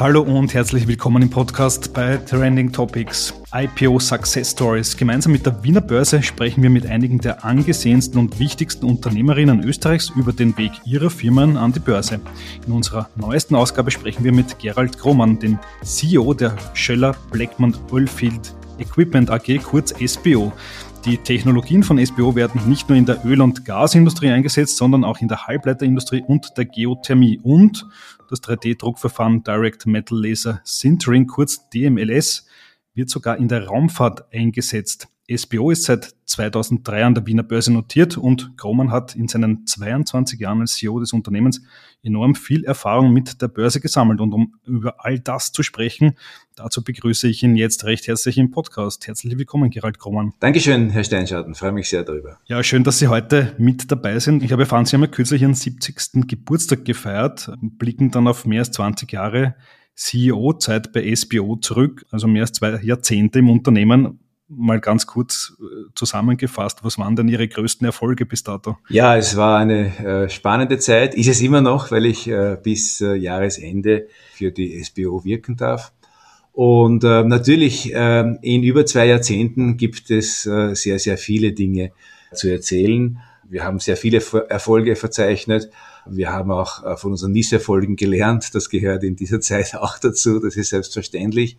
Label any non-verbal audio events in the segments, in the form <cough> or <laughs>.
Hallo und herzlich willkommen im Podcast bei Trending Topics IPO Success Stories. Gemeinsam mit der Wiener Börse sprechen wir mit einigen der angesehensten und wichtigsten Unternehmerinnen Österreichs über den Weg ihrer Firmen an die Börse. In unserer neuesten Ausgabe sprechen wir mit Gerald Krohmann, dem CEO der Schöller Blackman Oilfield Equipment AG, kurz SBO. Die Technologien von SBO werden nicht nur in der Öl- und Gasindustrie eingesetzt, sondern auch in der Halbleiterindustrie und der Geothermie. Und das 3D-Druckverfahren Direct Metal Laser Sintering, kurz DMLS, wird sogar in der Raumfahrt eingesetzt. SBO ist seit 2003 an der Wiener Börse notiert und Kroman hat in seinen 22 Jahren als CEO des Unternehmens enorm viel Erfahrung mit der Börse gesammelt. Und um über all das zu sprechen, dazu begrüße ich ihn jetzt recht herzlich im Podcast. Herzlich willkommen, Gerald Kroman. Dankeschön, Herr Steinschatten. Freue mich sehr darüber. Ja, schön, dass Sie heute mit dabei sind. Ich habe erfahren, Sie haben ja kürzlich Ihren 70. Geburtstag gefeiert, blicken dann auf mehr als 20 Jahre CEO-Zeit bei SBO zurück, also mehr als zwei Jahrzehnte im Unternehmen mal ganz kurz äh, zusammengefasst, was waren denn Ihre größten Erfolge bis dato? Ja, es war eine äh, spannende Zeit, ist es immer noch, weil ich äh, bis äh, Jahresende für die SBO wirken darf. Und äh, natürlich äh, in über zwei Jahrzehnten gibt es sehr, sehr viele Dinge zu erzählen. Wir haben sehr viele Erfolge verzeichnet. Wir haben auch von unseren Misserfolgen gelernt. Das gehört in dieser <laughs> Zeit auch dazu. Das ist selbstverständlich.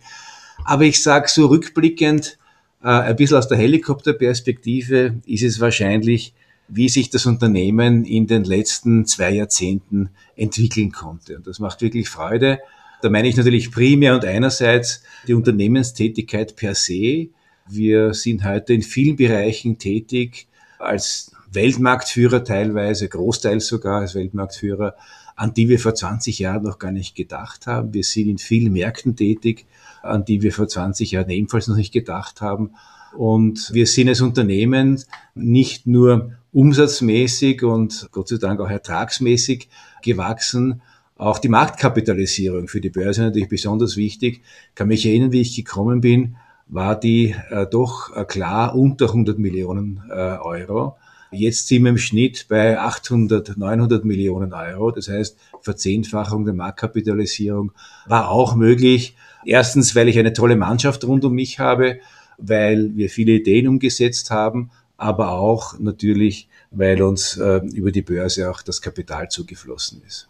Aber ich sage so rückblickend, äh, ein bisschen aus der Helikopterperspektive ist es wahrscheinlich, wie sich das Unternehmen in den letzten zwei Jahrzehnten entwickeln konnte. Und das macht wirklich Freude. Da meine ich natürlich primär und einerseits die Unternehmenstätigkeit per se. Wir sind heute in vielen Bereichen tätig als Weltmarktführer teilweise, großteils sogar als Weltmarktführer, an die wir vor 20 Jahren noch gar nicht gedacht haben. Wir sind in vielen Märkten tätig, an die wir vor 20 Jahren ebenfalls noch nicht gedacht haben. Und wir sind als Unternehmen nicht nur umsatzmäßig und Gott sei Dank auch ertragsmäßig gewachsen, auch die Marktkapitalisierung für die Börse natürlich besonders wichtig. Ich kann mich erinnern, wie ich gekommen bin, war die äh, doch äh, klar unter 100 Millionen äh, Euro. Jetzt sind wir im Schnitt bei 800, 900 Millionen Euro. Das heißt, Verzehnfachung der Marktkapitalisierung war auch möglich. Erstens, weil ich eine tolle Mannschaft rund um mich habe, weil wir viele Ideen umgesetzt haben, aber auch natürlich, weil uns äh, über die Börse auch das Kapital zugeflossen ist.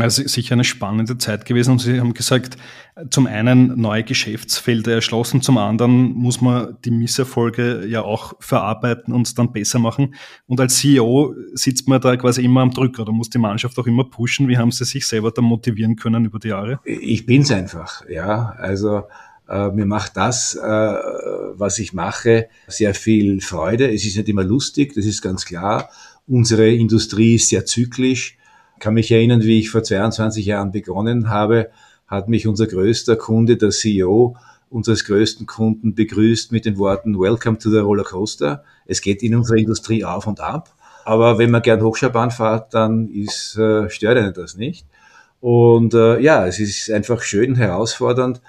Also sicher eine spannende Zeit gewesen und Sie haben gesagt, zum einen neue Geschäftsfelder erschlossen, zum anderen muss man die Misserfolge ja auch verarbeiten und dann besser machen. Und als CEO sitzt man da quasi immer am Drücker oder muss die Mannschaft auch immer pushen. Wie haben Sie sich selber da motivieren können über die Jahre? Ich bin's einfach, ja. Also äh, mir macht das, äh, was ich mache, sehr viel Freude. Es ist nicht immer lustig, das ist ganz klar. Unsere Industrie ist sehr zyklisch. Ich kann mich erinnern, wie ich vor 22 Jahren begonnen habe, hat mich unser größter Kunde, der CEO unseres größten Kunden, begrüßt mit den Worten Welcome to the Rollercoaster. Es geht in unserer Industrie auf und ab. Aber wenn man gern Hochschaubahn fährt, dann ist, äh, stört einen das nicht. Und äh, ja, es ist einfach schön, herausfordernd,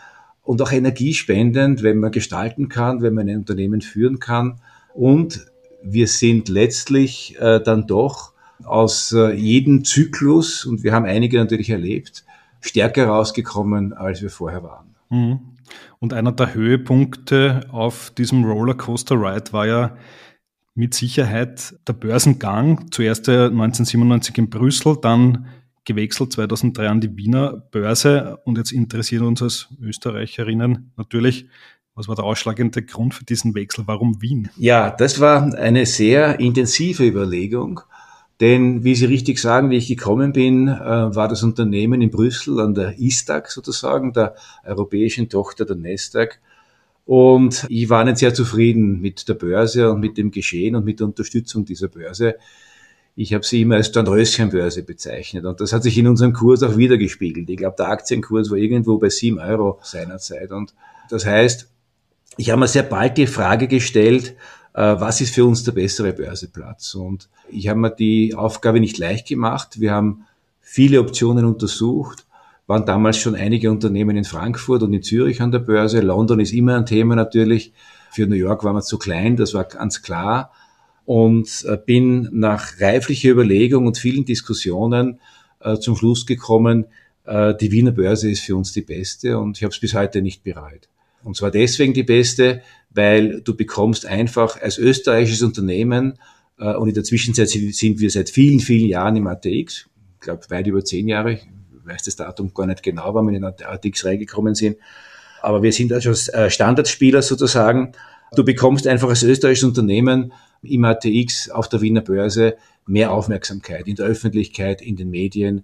und auch energiespendend, wenn man gestalten kann, wenn man ein Unternehmen führen kann. Und wir sind letztlich äh, dann doch aus äh, jedem Zyklus, und wir haben einige natürlich erlebt, stärker rausgekommen, als wir vorher waren. Mhm. Und einer der Höhepunkte auf diesem Rollercoaster Ride war ja mit Sicherheit der Börsengang. Zuerst 1997 in Brüssel, dann gewechselt 2003 an die Wiener Börse und jetzt interessiert uns als Österreicherinnen natürlich, was war der ausschlagende Grund für diesen Wechsel? Warum Wien? Ja, das war eine sehr intensive Überlegung. Denn, wie Sie richtig sagen, wie ich gekommen bin, äh, war das Unternehmen in Brüssel an der ISTAG sozusagen, der europäischen Tochter der Nasdaq. Und ich war nicht sehr zufrieden mit der Börse und mit dem Geschehen und mit der Unterstützung dieser Börse. Ich habe sie immer als Dornröschenbörse bezeichnet und das hat sich in unserem Kurs auch wiedergespiegelt. Ich glaube, der Aktienkurs war irgendwo bei sieben Euro seinerzeit und das heißt, ich habe mir sehr bald die Frage gestellt, äh, was ist für uns der bessere Börseplatz? Und ich habe mir die Aufgabe nicht leicht gemacht. Wir haben viele Optionen untersucht, waren damals schon einige Unternehmen in Frankfurt und in Zürich an der Börse. London ist immer ein Thema natürlich. Für New York waren wir zu klein, das war ganz klar und äh, bin nach reiflicher Überlegung und vielen Diskussionen äh, zum Schluss gekommen, äh, die Wiener Börse ist für uns die beste und ich habe es bis heute nicht bereut. Und zwar deswegen die beste, weil du bekommst einfach als österreichisches Unternehmen, und in der Zwischenzeit sind wir seit vielen, vielen Jahren im ATX, ich glaube weit über zehn Jahre, ich weiß das Datum gar nicht genau, wann wir in den ATX reingekommen sind, aber wir sind also Standardspieler sozusagen. Du bekommst einfach als österreichisches Unternehmen im ATX auf der Wiener Börse mehr Aufmerksamkeit in der Öffentlichkeit, in den Medien.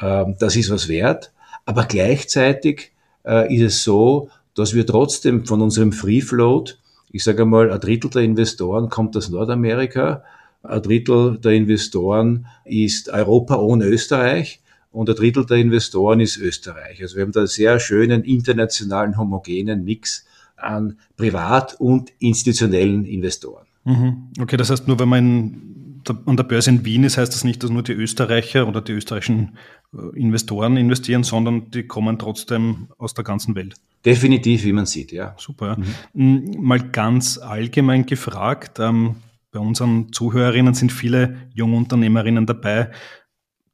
Ähm, das ist was wert. Aber gleichzeitig äh, ist es so, dass wir trotzdem von unserem Free Float, ich sage einmal, ein Drittel der Investoren kommt aus Nordamerika, ein Drittel der Investoren ist Europa ohne Österreich und ein Drittel der Investoren ist Österreich. Also wir haben da einen sehr schönen internationalen homogenen Mix an Privat- und institutionellen Investoren. Mhm. Okay, das heißt, nur wenn man an der Börse in Wien ist, heißt das nicht, dass nur die Österreicher oder die österreichischen äh, Investoren investieren, sondern die kommen trotzdem aus der ganzen Welt. Definitiv, wie man sieht, ja. Super. Mhm. Mal ganz allgemein gefragt, ähm, bei unseren Zuhörerinnen sind viele Jungunternehmerinnen dabei,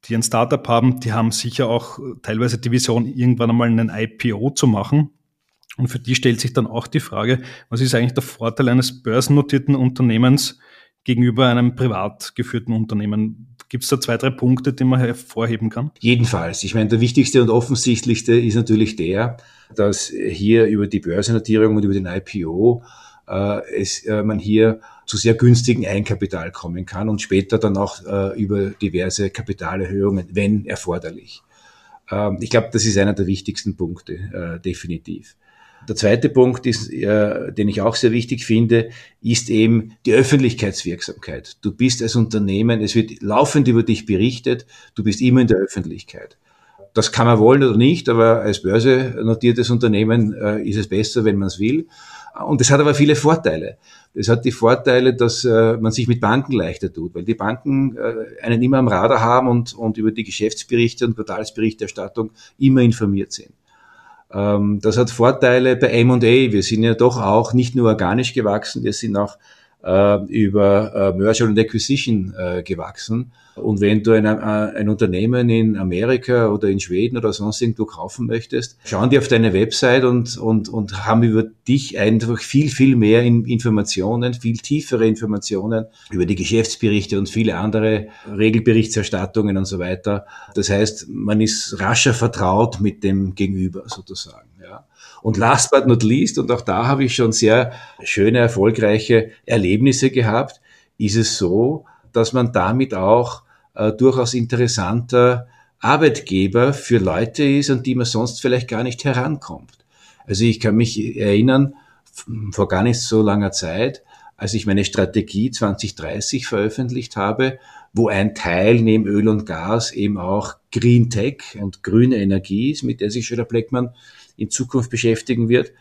die ein Startup haben, die haben sicher auch teilweise die Vision, irgendwann einmal einen IPO zu machen. Und für die stellt sich dann auch die Frage, was ist eigentlich der Vorteil eines börsennotierten Unternehmens gegenüber einem privat geführten Unternehmen? Gibt es da zwei, drei Punkte, die man hervorheben kann? Jedenfalls. Ich meine, der wichtigste und offensichtlichste ist natürlich der, dass hier über die Börsennotierung und über den IPO äh, es, äh, man hier zu sehr günstigen Eigenkapital kommen kann und später dann auch äh, über diverse Kapitalerhöhungen, wenn erforderlich. Ähm, ich glaube, das ist einer der wichtigsten Punkte, äh, definitiv. Der zweite Punkt ist, äh, den ich auch sehr wichtig finde, ist eben die Öffentlichkeitswirksamkeit. Du bist als Unternehmen, es wird laufend über dich berichtet, du bist immer in der Öffentlichkeit. Das kann man wollen oder nicht, aber als börsennotiertes Unternehmen äh, ist es besser, wenn man es will. Und es hat aber viele Vorteile. Es hat die Vorteile, dass äh, man sich mit Banken leichter tut, weil die Banken äh, einen immer am Radar haben und, und über die Geschäftsberichte und Quartalsberichterstattung immer informiert sind. Ähm, das hat Vorteile bei M&A. Wir sind ja doch auch nicht nur organisch gewachsen, wir sind auch äh, über äh, Merger und Acquisition äh, gewachsen. Und wenn du ein, äh, ein Unternehmen in Amerika oder in Schweden oder sonst irgendwo kaufen möchtest, schauen die auf deine Website und, und, und haben über dich einfach viel, viel mehr Informationen, viel tiefere Informationen über die Geschäftsberichte und viele andere Regelberichterstattungen und so weiter. Das heißt, man ist rascher vertraut mit dem Gegenüber sozusagen. Ja. Und last but not least, und auch da habe ich schon sehr schöne, erfolgreiche Erlebnisse gehabt, ist es so, dass man damit auch äh, durchaus interessanter Arbeitgeber für Leute ist, an die man sonst vielleicht gar nicht herankommt. Also ich kann mich erinnern, vor gar nicht so langer Zeit, als ich meine Strategie 2030 veröffentlicht habe, wo ein Teil neben Öl und Gas eben auch Green Tech und grüne Energie ist, mit der sich Schöder Bleckmann in Zukunft beschäftigen wird,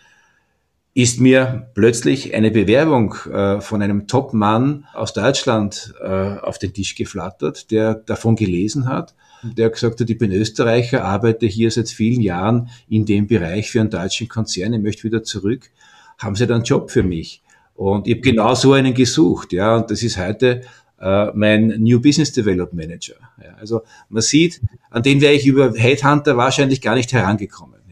ist mir plötzlich eine Bewerbung äh, von einem Top-Mann aus Deutschland äh, auf den Tisch geflattert, der davon gelesen hat, der gesagt hat, ich bin Österreicher, arbeite hier seit vielen Jahren in dem Bereich für einen deutschen Konzern, ich möchte wieder zurück. Haben Sie da einen Job für mich? Und ich habe genau so einen gesucht, ja, und das ist heute äh, mein New Business Development Manager. Ja, also man sieht, an den wäre ich über Headhunter wahrscheinlich gar nicht herangekommen.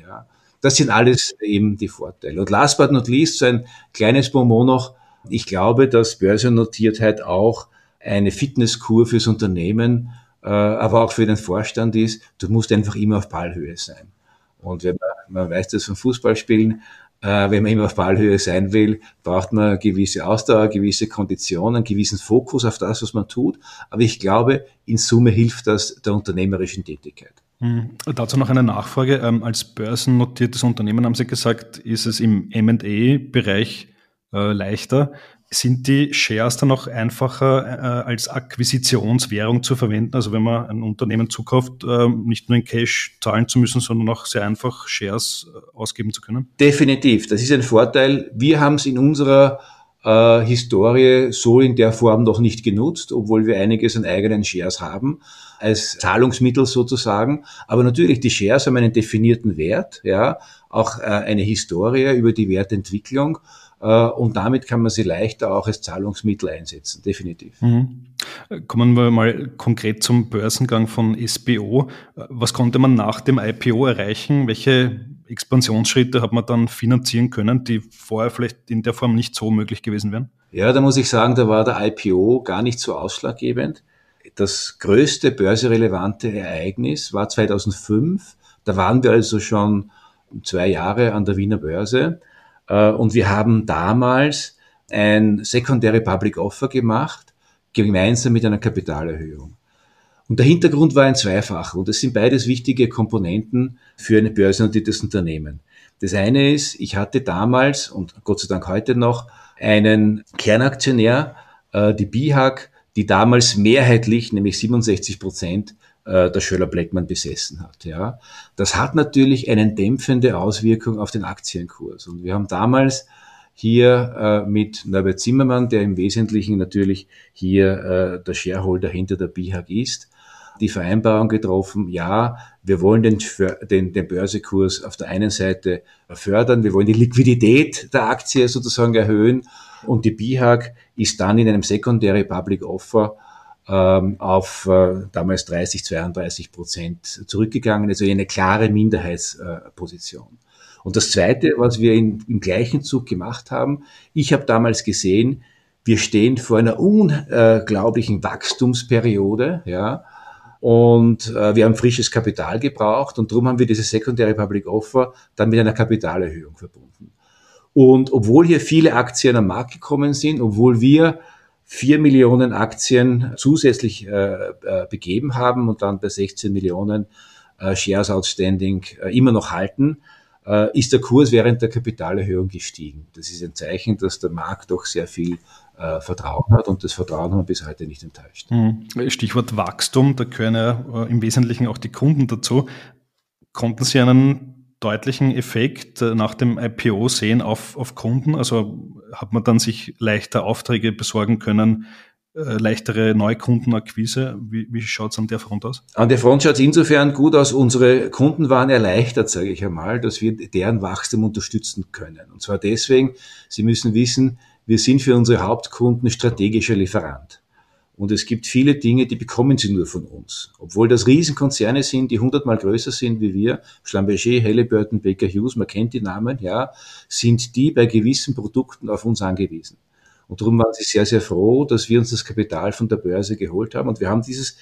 Das sind alles eben die Vorteile. Und last but not least, so ein kleines Bonbon noch. Ich glaube, dass Börsennotiertheit auch eine Fitnesskur fürs Unternehmen, äh, aber auch für den Vorstand ist. Du musst einfach immer auf Ballhöhe sein. Und wenn man, man weiß das vom Fußballspielen, äh, wenn man immer auf Ballhöhe sein will, braucht man gewisse Ausdauer, gewisse Konditionen, gewissen Fokus auf das, was man tut. Aber ich glaube, in Summe hilft das der unternehmerischen Tätigkeit. Mhm. Dazu noch eine Nachfrage. Ähm, als börsennotiertes Unternehmen haben Sie gesagt, ist es im M&A-Bereich äh, leichter. Sind die Shares dann auch einfacher äh, als Akquisitionswährung zu verwenden? Also wenn man ein Unternehmen zukauft, äh, nicht nur in Cash zahlen zu müssen, sondern auch sehr einfach Shares äh, ausgeben zu können? Definitiv. Das ist ein Vorteil. Wir haben es in unserer äh, Historie so in der Form noch nicht genutzt, obwohl wir einiges an eigenen Shares haben, als Zahlungsmittel sozusagen. Aber natürlich, die Shares haben einen definierten Wert, ja, auch äh, eine Historie über die Wertentwicklung. Äh, und damit kann man sie leichter auch als Zahlungsmittel einsetzen, definitiv. Mhm. Kommen wir mal konkret zum Börsengang von SBO. Was konnte man nach dem IPO erreichen? Welche Expansionsschritte hat man dann finanzieren können, die vorher vielleicht in der Form nicht so möglich gewesen wären? Ja, da muss ich sagen, da war der IPO gar nicht so ausschlaggebend. Das größte börserelevante Ereignis war 2005. Da waren wir also schon zwei Jahre an der Wiener Börse äh, und wir haben damals ein Secondary Public Offer gemacht, gemeinsam mit einer Kapitalerhöhung. Und der Hintergrund war ein zweifacher und das sind beides wichtige Komponenten für ein börsennotiertes Unternehmen. Das eine ist, ich hatte damals und Gott sei Dank heute noch einen Kernaktionär, äh, die BIHAG, die damals mehrheitlich, nämlich 67 Prozent, äh, der Schöller Blackman besessen hat. Ja. Das hat natürlich eine dämpfende Auswirkung auf den Aktienkurs. Und wir haben damals hier äh, mit Norbert Zimmermann, der im Wesentlichen natürlich hier äh, der Shareholder hinter der BIHAG ist, die Vereinbarung getroffen, ja, wir wollen den, den, den Börsekurs auf der einen Seite fördern, wir wollen die Liquidität der Aktie sozusagen erhöhen und die BIHAG ist dann in einem Secondary Public Offer ähm, auf äh, damals 30, 32 Prozent zurückgegangen, also eine klare Minderheitsposition. Und das Zweite, was wir in, im gleichen Zug gemacht haben, ich habe damals gesehen, wir stehen vor einer unglaublichen Wachstumsperiode, ja, und äh, wir haben frisches Kapital gebraucht und darum haben wir diese Secondary Public Offer dann mit einer Kapitalerhöhung verbunden. Und obwohl hier viele Aktien am Markt gekommen sind, obwohl wir vier Millionen Aktien zusätzlich äh, äh, begeben haben und dann bei 16 Millionen äh, Shares Outstanding äh, immer noch halten, äh, ist der Kurs während der Kapitalerhöhung gestiegen. Das ist ein Zeichen, dass der Markt doch sehr viel äh, Vertrauen hat und das Vertrauen haben wir bis heute nicht enttäuscht. Hm. Stichwort Wachstum, da gehören ja im Wesentlichen auch die Kunden dazu. Konnten Sie einen deutlichen Effekt nach dem IPO sehen auf, auf Kunden? Also hat man dann sich leichter Aufträge besorgen können, äh, leichtere Neukundenakquise? Wie, wie schaut es an der Front aus? An der Front schaut es insofern gut aus. Unsere Kunden waren erleichtert, sage ich einmal, dass wir deren Wachstum unterstützen können. Und zwar deswegen, Sie müssen wissen, wir sind für unsere Hauptkunden strategischer Lieferant. Und es gibt viele Dinge, die bekommen sie nur von uns. Obwohl das Riesenkonzerne sind, die hundertmal größer sind wie wir, Schlumberger, Halliburton, Baker Hughes, man kennt die Namen, ja, sind die bei gewissen Produkten auf uns angewiesen. Und darum waren sie sehr, sehr froh, dass wir uns das Kapital von der Börse geholt haben. Und wir haben dieses,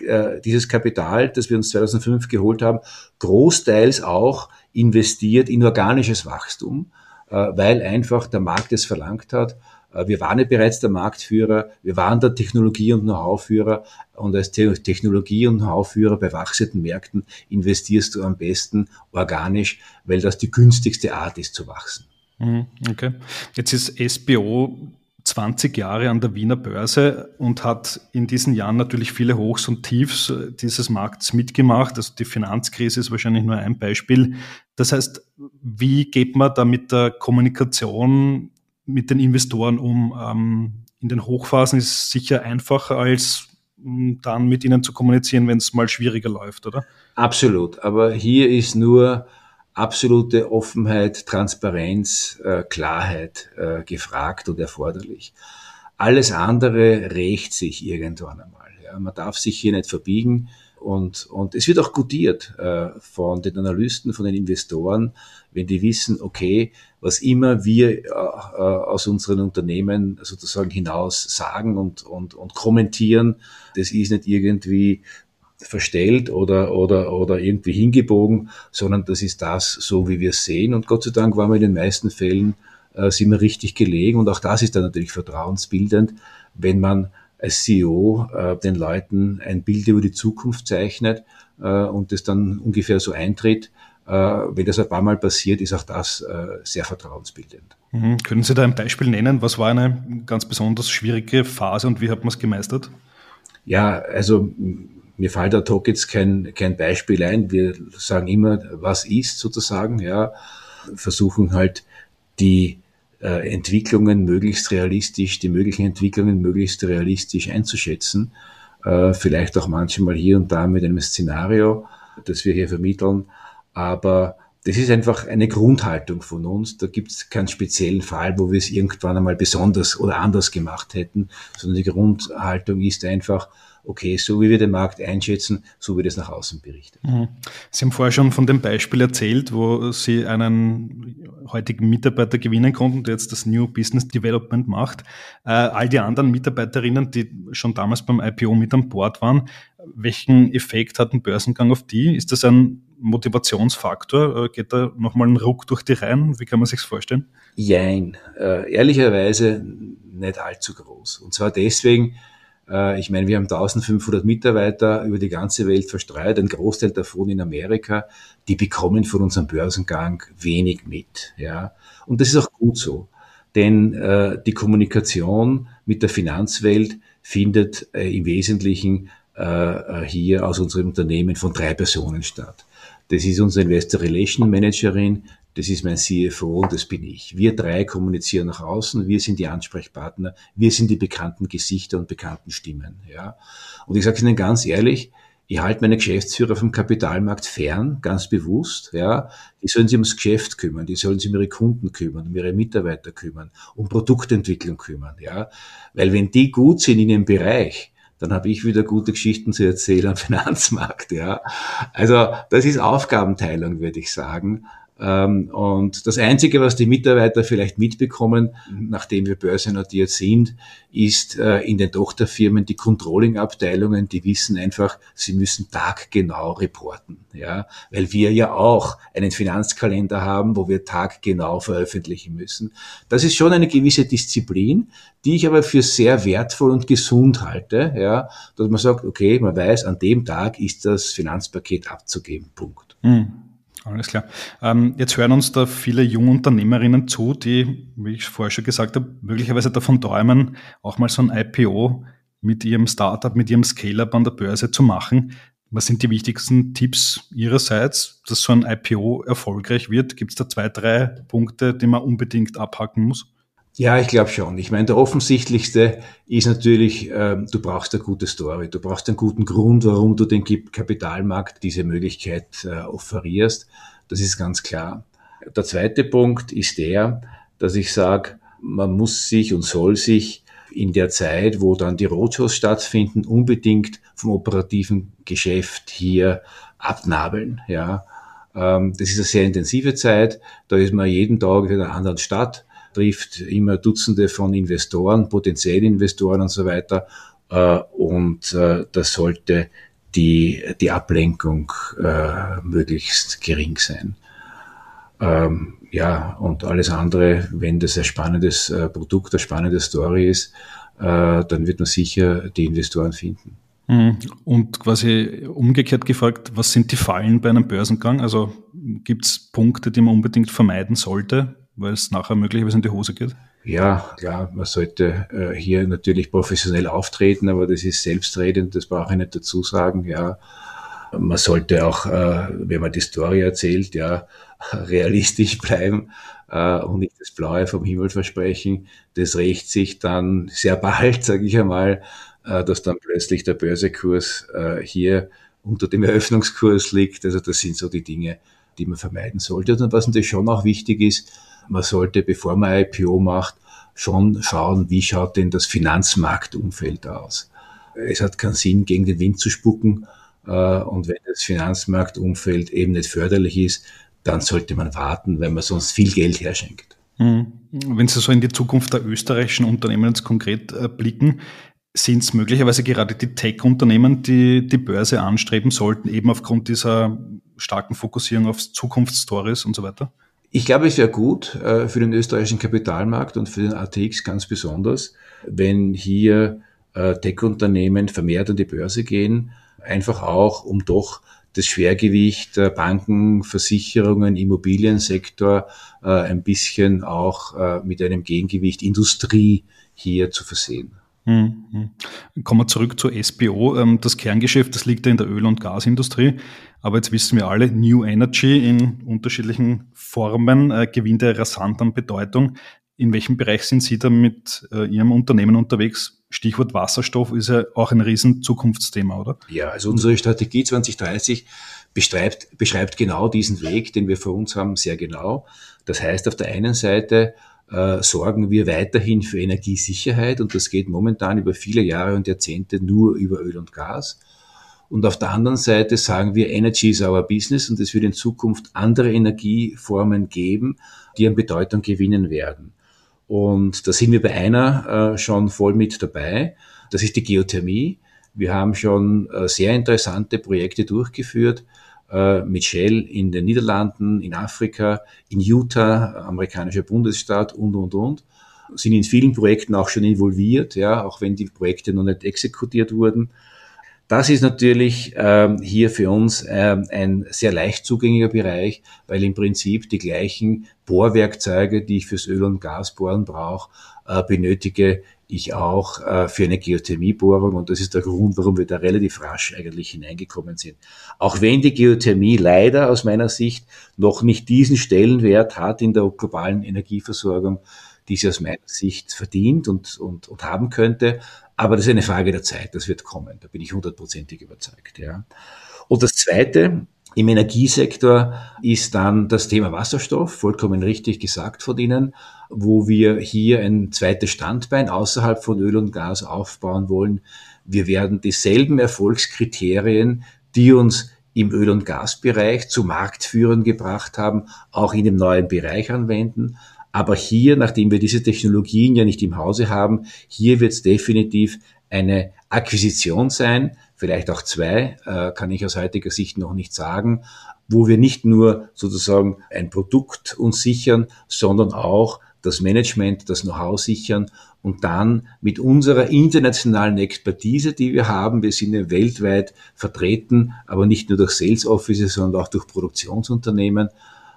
äh, dieses Kapital, das wir uns 2005 geholt haben, großteils auch investiert in organisches Wachstum, äh, weil einfach der Markt es verlangt hat. Äh, wir waren ja bereits der Marktführer, wir waren der Technologie- und Know-how-Führer und als Technologie- und Know-how-Führer bei wachsenden Märkten investierst du am besten organisch, weil das die günstigste Art ist zu wachsen. Mhm, okay. Jetzt ist SBO 20 Jahre an der Wiener Börse und hat in diesen Jahren natürlich viele Hochs und Tiefs dieses Markts mitgemacht. Also die Finanzkrise ist wahrscheinlich nur ein Beispiel. Das heißt, wie geht man da mit der Kommunikation mit den Investoren um? Ähm, in den Hochphasen ist es sicher einfacher als dann mit ihnen zu kommunizieren, wenn es mal schwieriger läuft, oder? Absolut. Aber hier ist nur absolute Offenheit, Transparenz, äh, Klarheit äh, gefragt und erforderlich. Alles andere rächt sich irgendwann einmal. Ja. Man darf sich hier nicht verbiegen. Und, und es wird auch gutiert äh, von den Analysten, von den Investoren, wenn die wissen, okay, was immer wir äh, aus unseren Unternehmen sozusagen hinaus sagen und, und, und kommentieren, das ist nicht irgendwie verstellt oder, oder, oder irgendwie hingebogen, sondern das ist das, so wie wir es sehen. Und Gott sei Dank waren wir in den meisten Fällen, äh, sind wir richtig gelegen. Und auch das ist dann natürlich vertrauensbildend, wenn man als CEO äh, den Leuten ein Bild über die Zukunft zeichnet äh, und das dann ungefähr so eintritt. Äh, wenn das ein paar Mal passiert, ist auch das äh, sehr vertrauensbildend. Mhm. Können Sie da ein Beispiel nennen? Was war eine ganz besonders schwierige Phase und wie hat man es gemeistert? Ja, also mir fällt da hoc jetzt kein, kein Beispiel ein. Wir sagen immer, was ist sozusagen, ja, versuchen halt die äh, Entwicklungen möglichst realistisch, die möglichen Entwicklungen möglichst realistisch einzuschätzen. Äh, vielleicht auch manchmal hier und da mit einem Szenario, das wir hier vermitteln. Aber Das ist einfach eine Grundhaltung von uns. Da gibt es keinen speziellen Fall, wo wir es irgendwann einmal besonders oder anders gemacht hätten, sondern die Grundhaltung ist einfach, okay, so wie wir den Markt einschätzen, so wird es nach außen berichtet. Mhm. Sie haben vorher schon von dem Beispiel erzählt, wo Sie einen heutigen Mitarbeiter gewinnen konnten, der jetzt das New Business Development macht. Äh, all die anderen Mitarbeiterinnen, die schon damals beim IPO mit an Bord waren, welchen Effekt hat ein Börsengang auf die? Ist das ein Motivationsfaktor? Äh, geht da nochmal ein Ruck durch die Reihen? Wie kann man sich vorstellen? Jein. Äh, ehrlicherweise nicht allzu groß. Und zwar deswegen, äh, ich meine, wir haben 1500 Mitarbeiter über die ganze Welt verstreut, ein Großteil davon in Amerika, die bekommen von unserem Börsengang wenig mit. Ja. Und das ist auch gut so, denn äh, die Kommunikation mit der Finanzwelt findet äh, im Wesentlichen äh hier aus unserem Unternehmen von drei Personen statt. Das ist unsere Investor Relation Managerin, das ist mein CFO und das bin ich. Wir drei kommunizieren nach außen, wir sind die Ansprechpartner, wir sind die bekannten Gesichter und bekannten Stimmen. Ja. Und ich sage Ihnen ganz ehrlich, ich halte meine Geschäftsführer vom Kapitalmarkt fern, ganz bewusst. Ja. Die sollen sich ums Geschäft kümmern, die sollen sich um ihre Kunden kümmern, um ihre Mitarbeiter kümmern, um Produktentwicklung kümmern. Ja. Weil wenn die gut sind in ihrem Bereich, dann habe ich wieder gute Geschichten zu erzählen am <laughs> Finanzmarkt. Ja. Also das ist Aufgabenteilung, würde ich sagen. Ähm, und das Einzige, was die Mitarbeiter vielleicht mitbekommen, nachdem wir börsennotiert sind, ist äh, in den Tochterfirmen die Controlling-Abteilungen, die wissen einfach, sie müssen taggenau reporten, ja, weil wir ja auch einen Finanzkalender haben, wo wir taggenau veröffentlichen müssen. Das ist schon eine gewisse Disziplin, die ich aber für sehr wertvoll und gesund halte, ja, dass man sagt, okay, man weiß, an dem Tag ist das Finanzpaket abzugeben, Punkt. Mhm. Alles klar. Ähm, jetzt hören uns da viele junge Unternehmerinnen zu, die, wie ich vorher schon gesagt habe, möglicherweise davon träumen, auch mal so ein IPO mit ihrem Startup, mit ihrem Scale-up an der Börse zu machen. Was sind die wichtigsten Tipps Ihrerseits, dass so ein IPO erfolgreich wird? Gibt es da zwei, drei Punkte, die man unbedingt abhaken muss? Ja, ich glaube schon. Ich meine, der offensichtlichste ist natürlich, äh, du brauchst eine gute Story, du brauchst einen guten Grund, warum du den Kapitalmarkt diese Möglichkeit äh, offerierst. Das ist ganz klar. Der zweite Punkt ist der, dass ich sage, man muss sich und soll sich in der Zeit, wo dann die Roadshows stattfinden, unbedingt vom operativen Geschäft hier abnabeln. Ja, ähm, das ist eine sehr intensive Zeit. Da ist man jeden Tag in einer anderen Stadt trifft immer Dutzende von Investoren, potenziellen Investoren und so weiter. Äh, und äh, das sollte die, die Ablenkung äh, möglichst gering sein. Ähm, ja, und alles andere, wenn das ein spannendes Produkt, eine spannende Story ist, dann wird man sicher die Investoren finden. Mhm. Und quasi umgekehrt gefragt, was sind die Fallen bei einem Börsengang? Also gibt es Punkte, die man unbedingt vermeiden sollte? Weil es nachher möglicherweise in die Hose geht? Ja, klar, man sollte äh, hier natürlich professionell auftreten, aber das ist selbstredend, das brauche ich nicht dazu sagen, ja. Man sollte auch, äh, wenn man die Story erzählt, ja, <laughs> realistisch bleiben äh, und nicht das Blaue vom Himmel versprechen. Das rächt sich dann sehr bald, <laughs> sage ich einmal, äh, dass dann plötzlich der Börsekurs äh, hier unter dem Eröffnungskurs liegt. Also das sind so die Dinge, die man vermeiden sollte. Und was natürlich schon auch wichtig ist, man sollte, bevor man IPO macht, schon schauen, wie schaut denn das Finanzmarktumfeld aus. Es hat keinen Sinn, gegen den Wind zu spucken. Äh, und wenn das Finanzmarktumfeld eben nicht förderlich ist, dann sollte man warten, weil man sonst viel Geld herschenkt. Mhm. Wenn Sie so in die Zukunft der österreichischen Unternehmen jetzt konkret äh, blicken, sind es möglicherweise gerade die Tech-Unternehmen, die die Börse anstreben sollten, eben aufgrund dieser starken Fokussierung auf Zukunftsstories und so weiter? Ich glaube, es wäre gut äh, für den österreichischen Kapitalmarkt und für den ATX ganz besonders, wenn hier äh, Tech-Unternehmen vermehrt an die Börse gehen, einfach auch, um doch das Schwergewicht der Banken, Versicherungen, Immobiliensektor äh, ein bisschen auch mit einem Gegengewicht Industrie hier zu versehen. Mhm. Kommen wir zurück zur SBO. Ähm, das Kerngeschäft, das liegt ja in der Öl- und Gasindustrie. Aber jetzt wissen wir alle, New Energy in unterschiedlichen Formen äh, gewinnt ja rasant an Bedeutung. In welchem Bereich sind Sie da mit äh, Ihrem Unternehmen unterwegs? Stichwort Wasserstoff ist ja auch ein riesen Zukunftsthema, oder? Ja, also unsere Strategie 2030 beschreibt, beschreibt genau diesen Weg, den wir vor uns haben, sehr genau. Das heißt, auf der einen Seite äh, sorgen wir weiterhin für Energiesicherheit und das geht momentan über viele Jahre und Jahrzehnte nur über Öl und Gas. Und auf der anderen Seite sagen wir, Energy is our business und es wird in Zukunft andere Energieformen geben, die an Bedeutung gewinnen werden. Und da sind wir bei einer äh, schon voll mit dabei. Das ist die Geothermie. Wir haben schon äh, sehr interessante Projekte durchgeführt äh, mit Shell in den Niederlanden, in Afrika, in Utah, amerikanischer Bundesstaat und, und, und. Sind in vielen Projekten auch schon involviert, ja, auch wenn die Projekte noch nicht exekutiert wurden. Das ist natürlich ähm, hier für uns ähm, ein sehr leicht zugänglicher Bereich, weil im Prinzip die gleichen Bohrwerkzeuge, die ich fürs Öl- und Gasbohren brauche, äh, benötige ich auch äh, für eine Geothermiebohrung und das ist der Grund, warum wir da relativ rasch eigentlich hineingekommen sind. Auch wenn die Geothermie leider aus meiner Sicht noch nicht diesen Stellenwert hat in der globalen Energieversorgung, die sie aus meiner Sicht verdient und, und, und haben könnte. Aber das ist eine Frage der Zeit, das wird kommen, da bin ich hundertprozentig überzeugt. Ja. Und das Zweite, im Energiesektor ist dann das Thema Wasserstoff, vollkommen richtig gesagt von Ihnen, wo wir hier ein zweites Standbein außerhalb von Öl und Gas aufbauen wollen. Wir werden dieselben Erfolgskriterien, die uns im Öl- und Gasbereich zu Marktführern gebracht haben, auch in dem neuen Bereich anwenden. Aber hier, nachdem wir diese Technologien ja nicht im Hause haben, hier wird es definitiv eine Akquisition sein, vielleicht auch zwei, äh, kann ich aus heutiger Sicht noch nicht sagen, wo wir nicht nur sozusagen ein Produkt uns sichern, sondern auch das Management, das Know-how sichern und dann mit unserer internationalen Expertise, die wir haben, wir sind ja weltweit vertreten, aber nicht nur durch Sales Offices, sondern auch durch Produktionsunternehmen,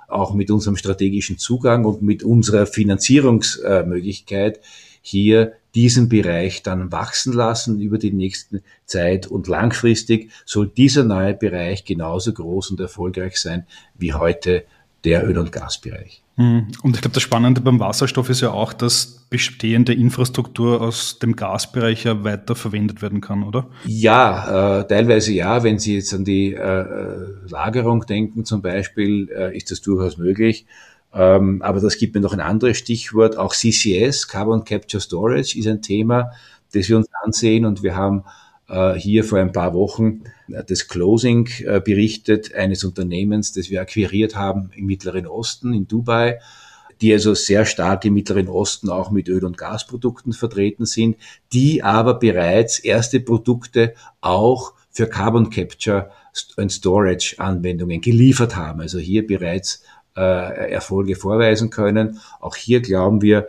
auch mit unserem strategischen Zugang und mit unserer Finanzierungsmöglichkeit hier diesen Bereich dann wachsen lassen über die nächste Zeit und langfristig soll dieser neue Bereich genauso groß und erfolgreich sein wie heute der Öl- und Gasbereich. Hm. Und ich glaube, das Spannende beim Wasserstoff ist ja auch, dass bestehende Infrastruktur aus dem Gasbereich ja weiter verwendet werden kann, oder? Ja, äh, teilweise ja. Wenn Sie jetzt an die äh, Lagerung denken zum Beispiel, äh, ist das durchaus möglich. Ähm, aber das gibt mir noch ein anderes Stichwort. Auch CCS, Carbon Capture Storage, ist ein Thema, das wir uns ansehen. Und wir haben äh, hier vor ein paar Wochen äh, das Closing äh, berichtet eines Unternehmens, das wir akquiriert haben im Mittleren Osten, in Dubai, die also sehr stark im Mittleren Osten auch mit Öl- und Gasprodukten vertreten sind, die aber bereits erste Produkte auch für Carbon Capture und Storage Anwendungen geliefert haben. Also hier bereits äh, Erfolge vorweisen können. Auch hier glauben wir,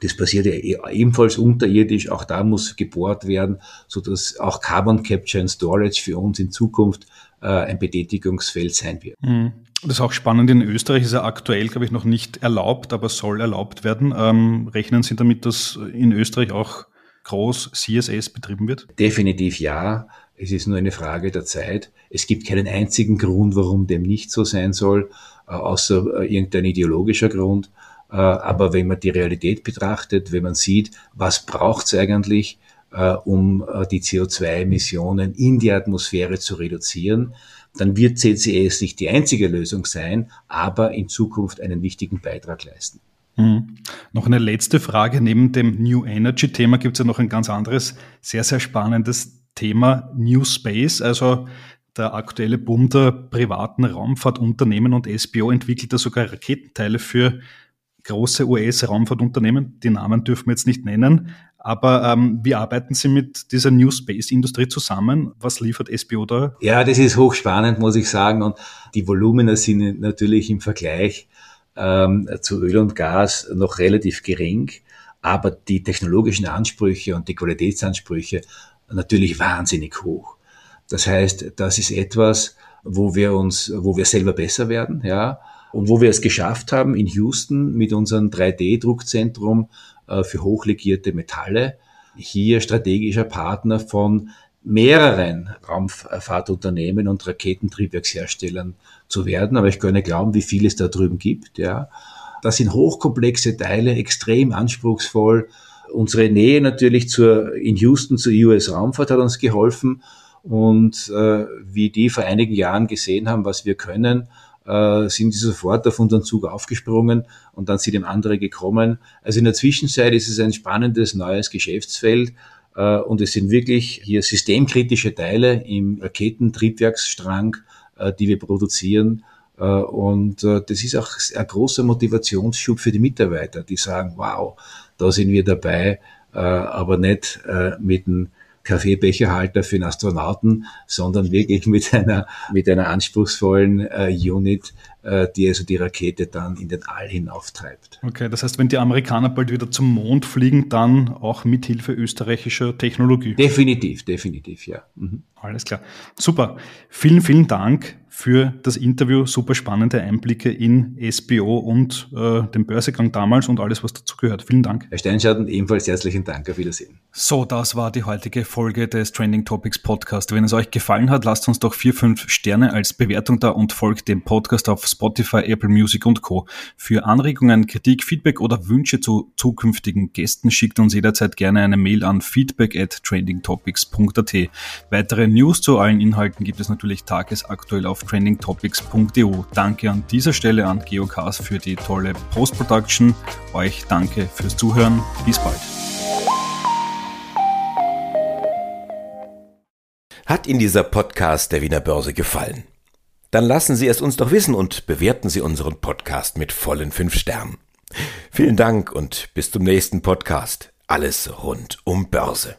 das passiert ja e-, ebenfalls unterirdisch. Auch da muss gebohrt werden, so dass auch Carbon Capture and Storage für uns in Zukunft äh, ein Betätigungsfeld sein wird. Mhm. Das ist auch spannend. In Österreich ist ja aktuell, glaube ich, noch nicht erlaubt, aber soll erlaubt werden. Ähm, rechnen Sie damit, dass in Österreich auch groß CSS betrieben wird? Definitiv ja. Es ist nur eine Frage der Zeit. Es gibt keinen einzigen Grund, warum dem nicht so sein soll, äh, außer äh, irgendein ideologischer Grund. Äh, aber wenn man die Realität betrachtet, wenn man sieht, was braucht es eigentlich, um die CO2-Emissionen in die Atmosphäre zu reduzieren, dann wird CCS nicht die einzige Lösung sein, aber in Zukunft einen wichtigen Beitrag leisten. Hm. Noch eine letzte Frage. Neben dem New Energy Thema gibt es ja noch ein ganz anderes, sehr, sehr spannendes Thema New Space. Also der aktuelle Boom der privaten Raumfahrtunternehmen und SBO entwickelt da sogar Raketenteile für große US-Raumfahrtunternehmen. Die Namen dürfen wir jetzt nicht nennen. Aber ähm, wie arbeiten Sie mit dieser New Space-Industrie zusammen? Was liefert SBO da? Ja, das ist hochspannend, muss ich sagen. Und die Volumina sind natürlich im Vergleich ähm, zu Öl und Gas noch relativ gering. Aber die technologischen Ansprüche und die Qualitätsansprüche natürlich wahnsinnig hoch. Das heißt, das ist etwas, wo wir uns, wo wir selber besser werden, ja. Und wo wir es geschafft haben, in Houston mit unserem 3D-Druckzentrum äh, für hochlegierte Metalle, hier strategischer Partner von mehreren Raumfahrtunternehmen und Raketentriebwerksherstellern zu werden. Aber ich kann nicht glauben, wie viel es da drüben gibt, ja. Das sind hochkomplexe Teile, extrem anspruchsvoll, Unsere Nähe natürlich zur, in Houston zur US-Raumfahrt hat uns geholfen. Und äh, wie die vor einigen Jahren gesehen haben, was wir können, äh, sind die sofort auf unseren Zug aufgesprungen und dann sind dem andere gekommen. Also in der Zwischenzeit ist es ein spannendes neues Geschäftsfeld äh, und es sind wirklich hier systemkritische Teile im Raketentriebwerksstrang, äh, die wir produzieren. Äh, und äh, das ist auch ein großer Motivationsschub für die Mitarbeiter, die sagen, wow, da sind wir dabei, äh, aber nicht mit einem Kaffeebecherhalter für einen Astronauten, sondern wirklich mit einer, mit einer anspruchsvollen äh, Unit, äh, die also die Rakete dann in den All hinauftreibt. Okay, das heißt, wenn die Amerikaner bald wieder zum Mond fliegen, dann auch mithilfe österreichischer Technologie. Definitiv, definitiv, ja. Mhm. Alles klar. Super. Vielen, vielen Dank für das Interview. Super spannende Einblicke in SBO und äh, den Börsegang damals und alles, was dazugehört. Vielen Dank. Herr Steinschatten, ebenfalls herzlichen Dank. Auf Wiedersehen. So, das war die heutige Folge des Trending Topics Podcast. Wenn es euch gefallen hat, lasst uns doch vier, fünf Sterne als Bewertung da und folgt dem Podcast auf Spotify, Apple Music und Co. Für Anregungen, Kritik, Feedback oder Wünsche zu zukünftigen Gästen schickt uns jederzeit gerne eine Mail an feedback at trendingtopics.at. Weitere News zu allen Inhalten gibt es natürlich tagesaktuell auf trendingtopics.eu. Danke an dieser Stelle an Geocast für die tolle Post-Production. Euch danke fürs Zuhören. Bis bald. Hat Ihnen dieser Podcast der Wiener Börse gefallen? Dann lassen Sie es uns doch wissen und bewerten Sie unseren Podcast mit vollen fünf Sternen. Vielen Dank und bis zum nächsten Podcast. Alles rund um Börse.